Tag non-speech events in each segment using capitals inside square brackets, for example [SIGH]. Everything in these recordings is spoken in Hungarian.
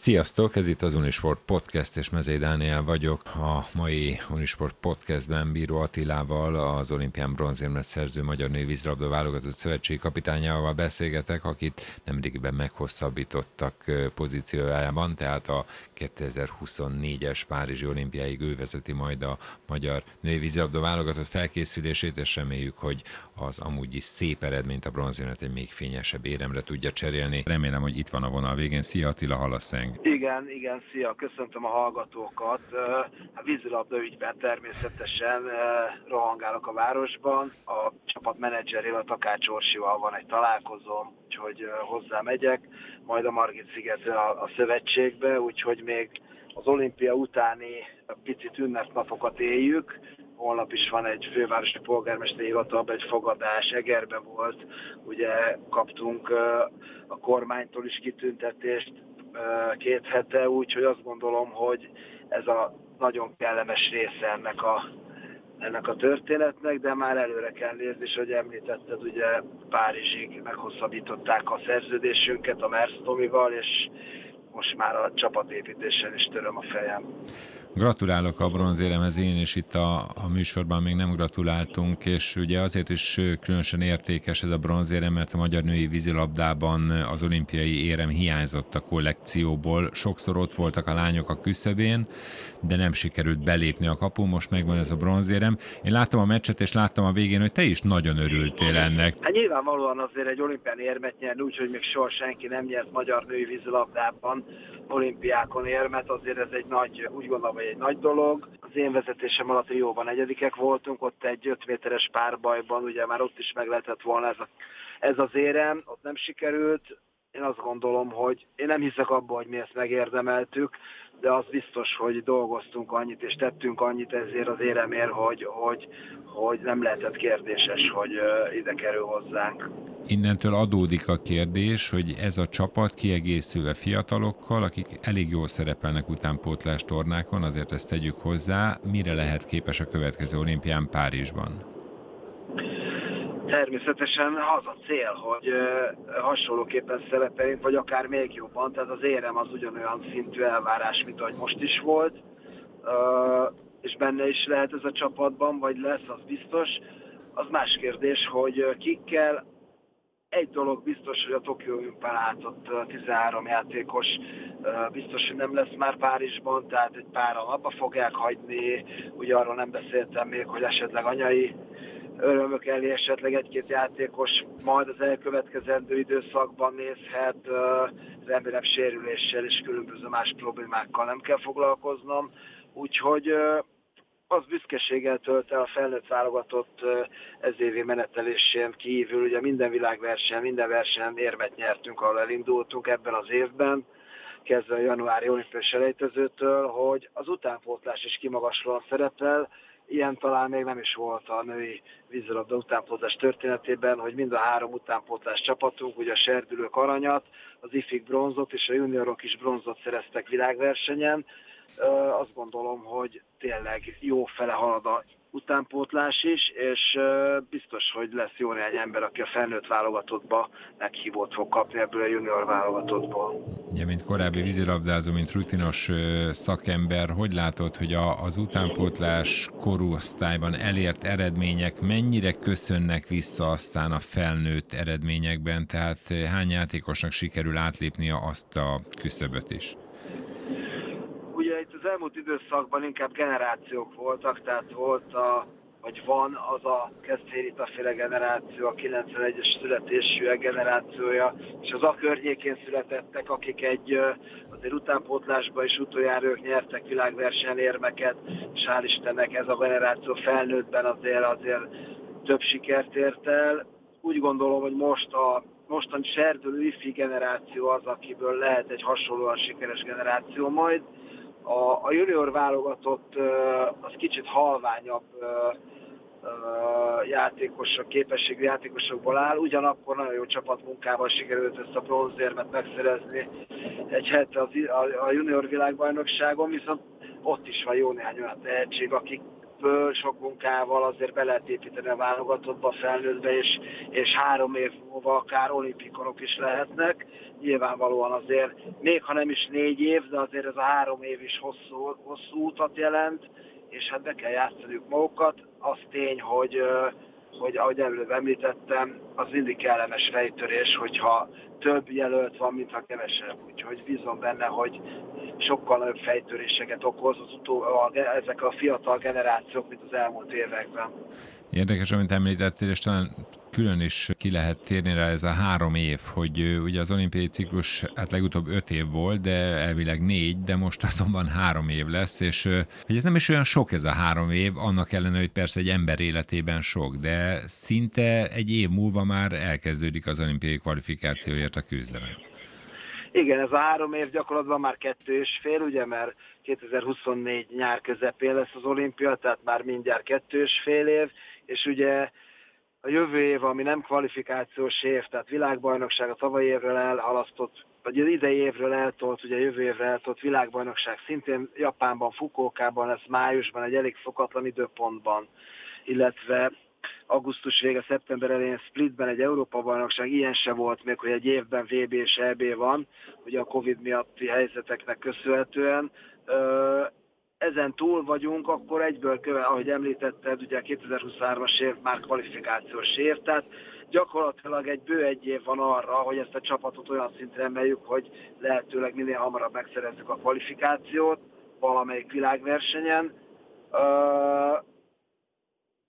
Sziasztok, ez itt az Unisport Podcast, és Mezei Dániel vagyok. A mai Unisport Podcastben Bíró Attilával, az olimpián bronzérmet szerző magyar női vízilabda válogatott szövetségi kapitányával beszélgetek, akit nemrégiben meghosszabbítottak pozíciójában, tehát a 2024-es Párizsi olimpiáig ő vezeti majd a magyar női vízilabda válogatott felkészülését, és reméljük, hogy az amúgy is szép eredményt a bronzérmet egy még fényesebb éremre tudja cserélni. Remélem, hogy itt van a vonal végén. Szia Attila, hallasz igen, igen, szia, köszöntöm a hallgatókat. A vízilabda ügyben természetesen rohangálok a városban. A csapat menedzserével, Takács Orsival van egy találkozom, úgyhogy hozzá megyek, majd a Margit szigetre a, a szövetségbe, úgyhogy még az olimpia utáni picit ünnepnapokat éljük, holnap is van egy fővárosi polgármesteri hivatalban egy fogadás, Egerbe volt, ugye kaptunk a kormánytól is kitüntetést, két hete, úgyhogy azt gondolom, hogy ez a nagyon kellemes része ennek a, ennek a történetnek, de már előre kell nézni, és hogy említetted, ugye Párizsig meghosszabbították a szerződésünket a Merstomival, és most már a csapatépítéssel is töröm a fejem. Gratulálok a bronzéremhez, én is itt a, a műsorban még nem gratuláltunk, és ugye azért is különösen értékes ez a bronzérem, mert a magyar női vízilabdában az olimpiai érem hiányzott a kollekcióból. Sokszor ott voltak a lányok a küszöbén, de nem sikerült belépni a kapu, most megvan ez a bronzérem. Én láttam a meccset, és láttam a végén, hogy te is nagyon örültél ennek. Hát nyilvánvalóan azért egy olimpián érmet nyerni, úgyhogy még soha senki nem nyert magyar női vízilabdában olimpiákon érmet, azért ez egy nagy, úgy gondolom, hogy egy nagy dolog. Az én vezetésem alatt Rióban negyedikek voltunk, ott egy 5 méteres párbajban, ugye már ott is meg lehetett volna ez, a, ez az érem, ott nem sikerült. Én azt gondolom, hogy én nem hiszek abba, hogy mi ezt megérdemeltük, de az biztos, hogy dolgoztunk annyit és tettünk annyit ezért az éremért, hogy, hogy, hogy nem lehetett kérdéses, hogy ide kerül hozzánk. Innentől adódik a kérdés, hogy ez a csapat kiegészülve fiatalokkal, akik elég jól szerepelnek utánpótlás tornákon, azért ezt tegyük hozzá, mire lehet képes a következő olimpián Párizsban? Természetesen az a cél, hogy hasonlóképpen szerepeljünk, vagy akár még jobban, tehát az érem az ugyanolyan szintű elvárás, mint ahogy most is volt, és benne is lehet ez a csapatban, vagy lesz, az biztos. Az más kérdés, hogy kikkel, egy dolog biztos, hogy a Tokyo Olimpián látott 13 játékos biztos, hogy nem lesz már Párizsban, tehát egy páran abba fogják hagyni. Ugye arról nem beszéltem még, hogy esetleg anyai örömök elé esetleg egy-két játékos majd az elkövetkezendő időszakban nézhet, remélem sérüléssel és különböző más problémákkal nem kell foglalkoznom. Úgyhogy az büszkeséggel tölt el a felnőtt válogatott ez évi menetelésén kívül. Ugye minden világversen, minden versenyen érmet nyertünk, ahol elindultunk ebben az évben kezdve a januári olimpiai selejtezőtől, hogy az utánpótlás is kimagaslóan szerepel, Ilyen talán még nem is volt a női vízilabda utánpótlás történetében, hogy mind a három utánpótlás csapatunk, ugye a serdülők aranyat, az ifik bronzot és a juniorok is bronzot szereztek világversenyen. Azt gondolom, hogy tényleg jó fele halad a utánpótlás is, és biztos, hogy lesz jó néhány ember, aki a felnőtt válogatottba meghívót fog kapni ebből a junior válogatottból. Ja, mint korábbi vízilabdázó, mint rutinos szakember, hogy látod, hogy a, az utánpótlás korosztályban elért eredmények mennyire köszönnek vissza aztán a felnőtt eredményekben, tehát hány játékosnak sikerül átlépnia azt a küszöböt is? Elmúlt időszakban inkább generációk voltak, tehát volt a, vagy van az a Keszthérita féle generáció, a 91-es születésű generációja, és az a környékén születettek, akik egy azért utánpótlásban is utoljára ők nyertek világversenyen érmeket, és hál' Istennek ez a generáció felnőttben azért, azért több sikert ért el. Úgy gondolom, hogy most a mostani serdülő ifi generáció az, akiből lehet egy hasonlóan sikeres generáció majd, a, a junior válogatott az kicsit halványabb játékosok, képességű játékosokból áll, ugyanakkor nagyon jó csapatmunkával sikerült ezt a bronzérmet megszerezni egy hete az, a, a junior világbajnokságon, viszont ott is van jó néhány olyan tehetség, akik évből, sok munkával azért be lehet építeni a válogatottba, felnőttbe, és, és három év múlva akár olimpikonok is lehetnek. Nyilvánvalóan azért, még ha nem is négy év, de azért ez a három év is hosszú, hosszú utat jelent, és hát be kell játszaniuk magukat. Az tény, hogy hogy ahogy előbb említettem, az mindig kellemes fejtörés, hogyha több jelölt van, mint ha kevesebb. Úgyhogy bízom benne, hogy sokkal nagyobb fejtöréseket okoz az utó, a, ezek a fiatal generációk, mint az elmúlt években. Érdekes, amit említettél, és talán külön is ki lehet térni rá ez a három év, hogy ugye az olimpiai ciklus hát legutóbb öt év volt, de elvileg négy, de most azonban három év lesz, és hogy ez nem is olyan sok ez a három év, annak ellenére, hogy persze egy ember életében sok, de szinte egy év múlva már elkezdődik az olimpiai kvalifikációért a küzdelem. Igen, ez a három év gyakorlatban már kettő és fél, ugye, mert 2024 nyár közepén lesz az olimpia, tehát már mindjárt kettő és fél év, és ugye a jövő év, ami nem kvalifikációs év, tehát világbajnokság a tavalyi évről elhalasztott, vagy az idei évről eltolt, ugye jövő évre eltolt világbajnokság szintén Japánban, Fukuokában lesz májusban, egy elég szokatlan időpontban, illetve augusztus vége, szeptember elején Splitben egy Európa-bajnokság, ilyen se volt még, hogy egy évben VB és EB van, ugye a Covid miatti helyzeteknek köszönhetően ezen túl vagyunk, akkor egyből köve, ahogy említetted, ugye 2023-as év már kvalifikációs év, tehát gyakorlatilag egy bő egy év van arra, hogy ezt a csapatot olyan szintre emeljük, hogy lehetőleg minél hamarabb megszerezzük a kvalifikációt valamelyik világversenyen.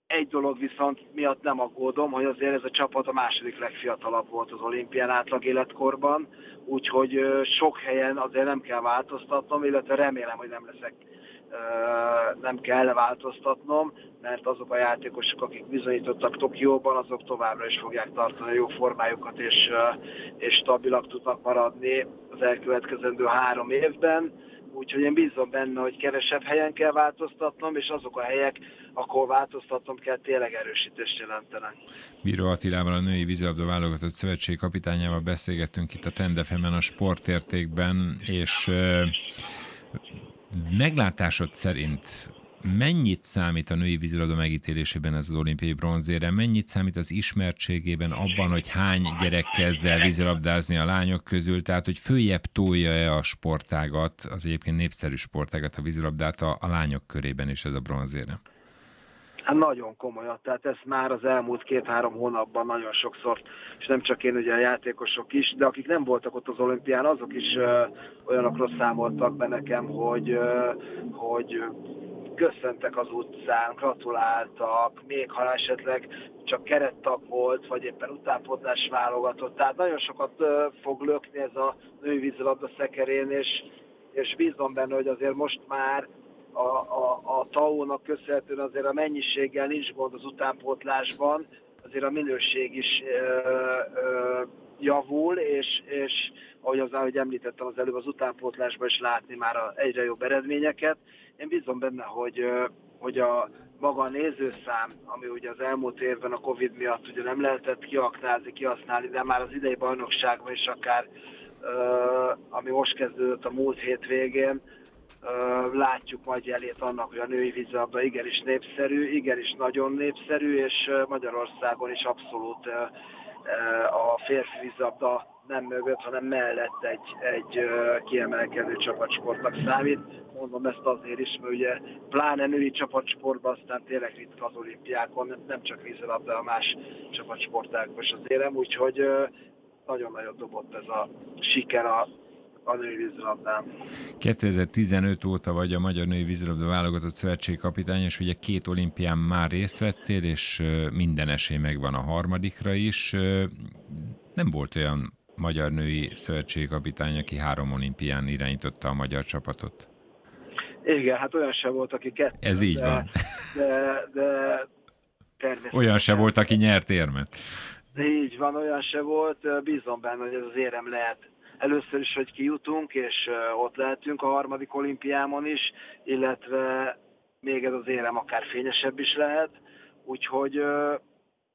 Egy dolog viszont miatt nem aggódom, hogy azért ez a csapat a második legfiatalabb volt az olimpián átlag életkorban, úgyhogy sok helyen azért nem kell változtatnom, illetve remélem, hogy nem leszek nem kell változtatnom, mert azok a játékosok, akik bizonyítottak Tokióban, azok továbbra is fogják tartani a jó formájukat, és, és stabilak tudnak maradni az elkövetkezendő három évben. Úgyhogy én bízom benne, hogy kevesebb helyen kell változtatnom, és azok a helyek, akkor változtatnom kell, tényleg erősítést jelentenek. Bíró Attilával, a női vízilabda válogatott szövetség kapitányával beszélgettünk itt a Tendefemen a sportértékben, és Meglátásod szerint mennyit számít a női vízilabda megítélésében ez az olimpiai bronzére, mennyit számít az ismertségében abban, hogy hány gyerek kezd el vízilabdázni a lányok közül, tehát hogy följebb tolja-e a sportágat, az egyébként népszerű sportágat, a vízilabdát a, a lányok körében is ez a bronzére? Hát nagyon komolyan, tehát ezt már az elmúlt két-három hónapban nagyon sokszor, és nem csak én, ugye a játékosok is, de akik nem voltak ott az olimpián, azok is ö, olyanokról számoltak be nekem, hogy, ö, hogy köszöntek az utcán, gratuláltak, még ha esetleg csak kerettag volt, vagy éppen utánpótlás válogatott. Tehát nagyon sokat ö, fog lökni ez a női vízilabda szekerén, és, és bízom benne, hogy azért most már a, a, a TAO-nak köszönhetően azért a mennyiséggel nincs gond az utánpótlásban, azért a minőség is ö, ö, javul, és, és ahogy, az, ahogy említettem az előbb, az utánpótlásban is látni már a egyre jobb eredményeket. Én bízom benne, hogy, hogy a maga a nézőszám, ami ugye az elmúlt évben a Covid miatt ugye nem lehetett kiaknázni, kihasználni, de már az idei bajnokságban is akár, ami most kezdődött a múlt hét végén, látjuk majd jelét annak, hogy a női vízilabda igenis népszerű, igenis nagyon népszerű, és Magyarországon is abszolút a férfi vízilabda nem mögött, hanem mellett egy, egy kiemelkedő csapatsportnak számít. Mondom ezt azért is, mert ugye pláne női csapatsportban aztán tényleg ritka az olimpiákon, nem csak vízilabda, a más csapatsportákban is az érem, úgyhogy nagyon nagyot dobott ez a siker a a női vízilabdán. 2015 óta vagy a Magyar Női Vízilabda Válogatott Szövetség kapitány, és ugye két olimpián már részt vettél, és minden esély megvan a harmadikra is. Nem volt olyan magyar női szövetség kapitány, aki három olimpián irányította a magyar csapatot? Igen, hát olyan sem volt, aki kettő. Ez így de, van. De, de Olyan se volt, aki nyert érmet. Így van, olyan se volt. Bízom benne, hogy ez az érem lehet először is, hogy kijutunk, és ott lehetünk a harmadik olimpiámon is, illetve még ez az érem akár fényesebb is lehet, úgyhogy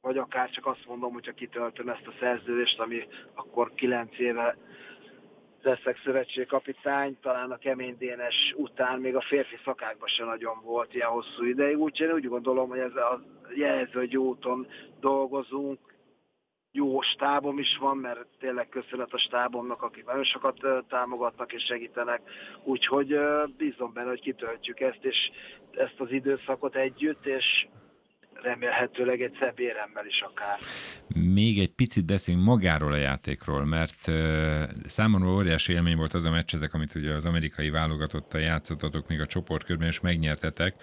vagy akár csak azt mondom, hogyha kitöltöm ezt a szerződést, ami akkor kilenc éve leszek szövetségkapitány, talán a kemény Dénes után még a férfi szakákban se nagyon volt ilyen hosszú ideig, úgyhogy én úgy gondolom, hogy ez a jelző, hogy úton dolgozunk, jó stábom is van, mert tényleg köszönet a stábomnak, akik nagyon sokat támogatnak és segítenek, úgyhogy bízom benne, hogy kitöltjük ezt, és ezt az időszakot együtt, és remélhetőleg egy szebb éremmel is akár. Még egy picit beszélünk magáról a játékról, mert számomra óriási élmény volt az a meccsetek, amit ugye az amerikai válogatottal játszottatok még a csoportkörben, és megnyertetek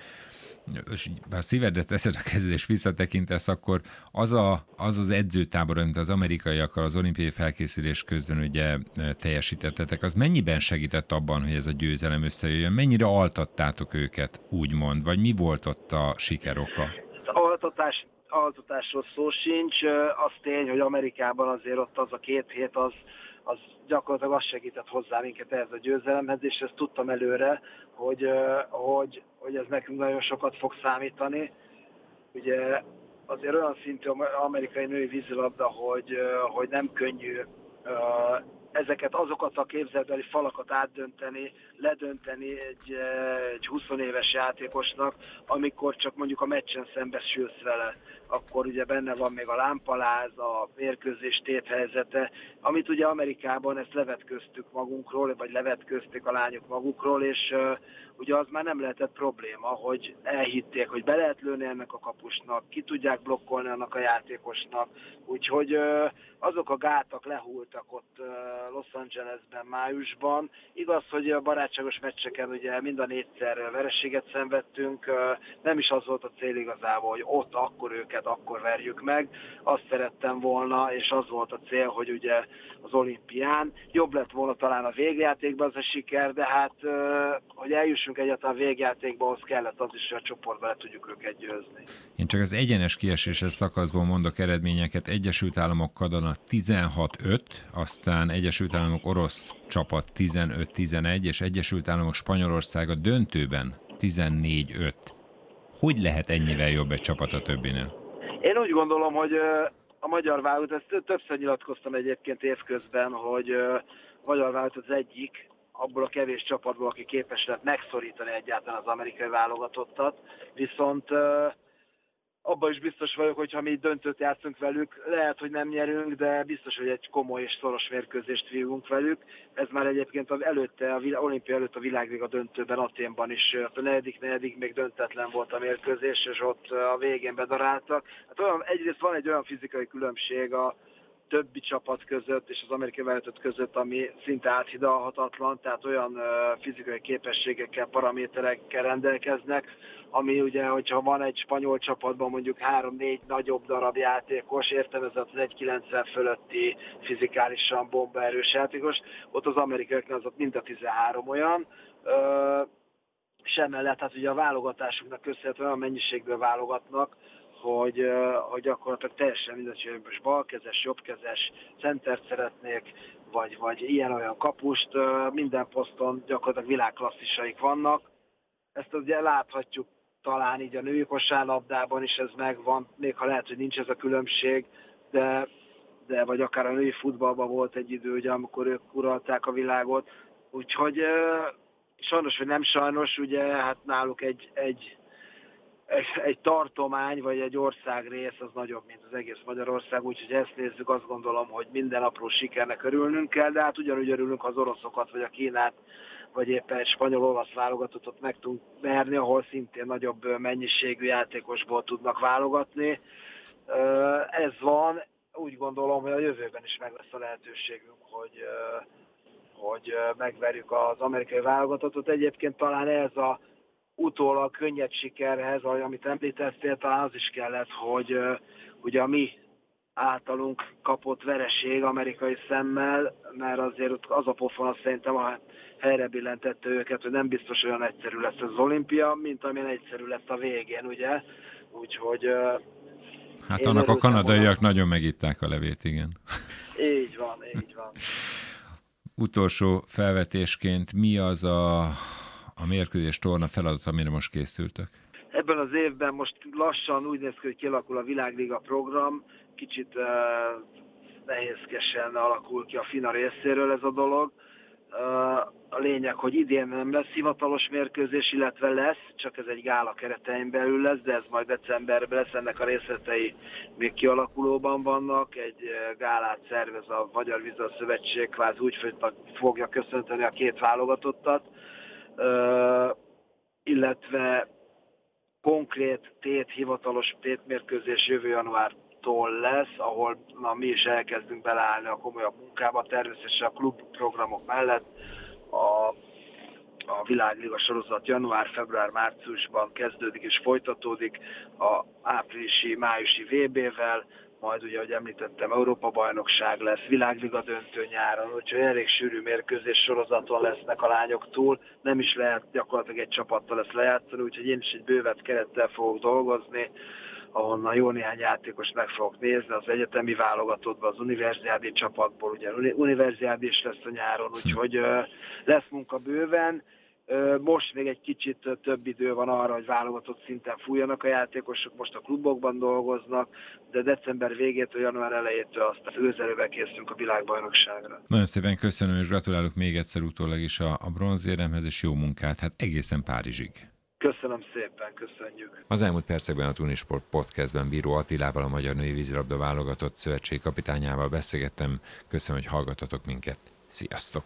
és ha szívedre teszed a kezed és visszatekintesz, akkor az, a, az az edzőtábor, amit az amerikaiakkal az olimpiai felkészülés közben ugye teljesítettetek, az mennyiben segített abban, hogy ez a győzelem összejöjjön? Mennyire altattátok őket, úgymond? Vagy mi volt ott a sikeroka? altatás, altatásról szó sincs. Az tény, hogy Amerikában azért ott az a két hét az, az gyakorlatilag az segített hozzá minket ehhez a győzelemhez, és ezt tudtam előre, hogy, hogy, hogy ez nekünk nagyon sokat fog számítani. Ugye azért olyan szintű amerikai női vízilabda, hogy, hogy nem könnyű ezeket azokat a képzelbeli falakat átdönteni, ledönteni egy, egy 20 éves játékosnak, amikor csak mondjuk a meccsen szembesülsz vele, akkor ugye benne van még a lámpaláz, a mérkőzés téthelyzete, amit ugye Amerikában ezt levetköztük magunkról, vagy levetközték a lányok magukról, és uh, ugye az már nem lehetett probléma, hogy elhitték, hogy be lehet lőni ennek a kapusnak, ki tudják blokkolni annak a játékosnak, úgyhogy uh, azok a gátak lehultak ott Los Angelesben májusban. Igaz, hogy a barátságos meccseken ugye mind a négyszer vereséget szenvedtünk, nem is az volt a cél igazából, hogy ott akkor őket akkor verjük meg. Azt szerettem volna, és az volt a cél, hogy ugye az olimpián jobb lett volna talán a végjátékban az a siker, de hát hogy eljussunk egyáltalán a végjátékba, az kellett az is, hogy a csoportba le tudjuk őket győzni. Én csak az egyenes kieséses szakaszból mondok eredményeket. Egyesült Államok Kadana 16-5, aztán Egyesült Államok orosz csapat 15-11, és Egyesült Államok Spanyolország a döntőben 14-5. Hogy lehet ennyivel jobb egy csapat a többinél? Én úgy gondolom, hogy a magyar válogatott, ezt többször nyilatkoztam egyébként évközben, hogy a magyar válogatott az egyik, abból a kevés csapatból, aki képes lett megszorítani egyáltalán az amerikai válogatottat, viszont abban is biztos vagyok, hogy ha mi döntőt játszunk velük, lehet, hogy nem nyerünk, de biztos, hogy egy komoly és szoros mérkőzést vívunk velük. Ez már egyébként az előtte, a olimpia előtt a világliga döntőben Aténban is, a negyedik, negyedik még döntetlen volt a mérkőzés, és ott a végén bedaráltak. Hát olyan, egyrészt van egy olyan fizikai különbség a, többi csapat között és az amerikai válogatott között, ami szinte áthidalhatatlan, tehát olyan fizikai képességekkel, paraméterekkel rendelkeznek, ami ugye, hogyha van egy spanyol csapatban mondjuk 3-4 nagyobb darab játékos, értem ez az 1,90 fölötti fizikálisan bombaerős játékos, ott az amerikaiaknál az ott mind a 13 olyan, uh, sem mellett, hát ugye a válogatásuknak köszönhetően olyan mennyiségből válogatnak, hogy, hogy gyakorlatilag teljesen mindegy, hogy most balkezes, jobbkezes, centert szeretnék, vagy, vagy ilyen-olyan kapust, minden poszton gyakorlatilag világklasszisaik vannak. Ezt ugye láthatjuk talán így a női kosárlabdában is ez megvan, még ha lehet, hogy nincs ez a különbség, de, de vagy akár a női futballban volt egy idő, ugye, amikor ők uralták a világot. Úgyhogy sajnos, vagy nem sajnos, ugye hát náluk egy, egy egy, egy tartomány vagy egy országrész az nagyobb, mint az egész Magyarország, úgyhogy ezt nézzük, azt gondolom, hogy minden apró sikernek örülnünk kell, de hát ugyanúgy örülünk, ha az oroszokat vagy a Kínát vagy éppen egy spanyol-olasz válogatottat meg tudunk merni, ahol szintén nagyobb mennyiségű játékosból tudnak válogatni. Ez van, úgy gondolom, hogy a jövőben is meg lesz a lehetőségünk, hogy, hogy megverjük az amerikai válogatottat. Egyébként talán ez a utólag könnyed sikerhez, amit említettél, talán az is kellett, hogy ugye a mi általunk kapott vereség amerikai szemmel, mert azért az a pofon szerintem a helyre billentette őket, hogy nem biztos olyan egyszerű lesz az olimpia, mint amilyen egyszerű lett a végén, ugye? Úgyhogy... Hát annak a kanadaiak volna. nagyon megitták a levét, igen. [LAUGHS] Így van, így van. Utolsó felvetésként mi az a a mérkőzés torna feladat, amire most készültök? Ebben az évben most lassan úgy néz ki, hogy kialakul a Világliga program, kicsit uh, nehézkesen alakul ki a FINA részéről ez a dolog. A lényeg, hogy idén nem lesz hivatalos mérkőzés, illetve lesz, csak ez egy gála keretein belül lesz, de ez majd decemberben lesz, ennek a részletei még kialakulóban vannak. Egy gálát szervez a Magyar Vízzel Szövetség, kvázi úgy fogja köszönteni a két válogatottat, illetve konkrét tét, hivatalos tétmérkőzés jövő januártól lesz, ahol na, mi is elkezdünk beleállni a komolyabb munkába, természetesen a klubprogramok mellett. A, a világliga sorozat január, február, márciusban kezdődik és folytatódik a áprilisi, májusi VB-vel, majd ugye, ahogy említettem, Európa-bajnokság lesz, világliga döntő nyáron, úgyhogy elég sűrű mérkőzés sorozaton lesznek a lányok túl, nem is lehet gyakorlatilag egy csapattal lesz lejátszani, úgyhogy én is egy bővet kerettel fogok dolgozni, ahonnan jó néhány játékos meg fogok nézni, az egyetemi válogatottban, az univerziádi csapatból, ugye univerziádi is lesz a nyáron, úgyhogy lesz munka bőven, most még egy kicsit több idő van arra, hogy válogatott szinten fújjanak a játékosok, most a klubokban dolgoznak, de december végétől, január elejétől aztán őzelőbe készülünk a világbajnokságra. Nagyon szépen köszönöm, és gratulálok még egyszer utólag is a, a bronzéremhez, és jó munkát, hát egészen Párizsig. Köszönöm szépen, köszönjük. Az elmúlt percekben a Tunisport podcastben Bíró Attilával, a Magyar Női Vízilabda válogatott szövetség kapitányával beszélgettem. Köszönöm, hogy hallgatotok minket. Sziasztok!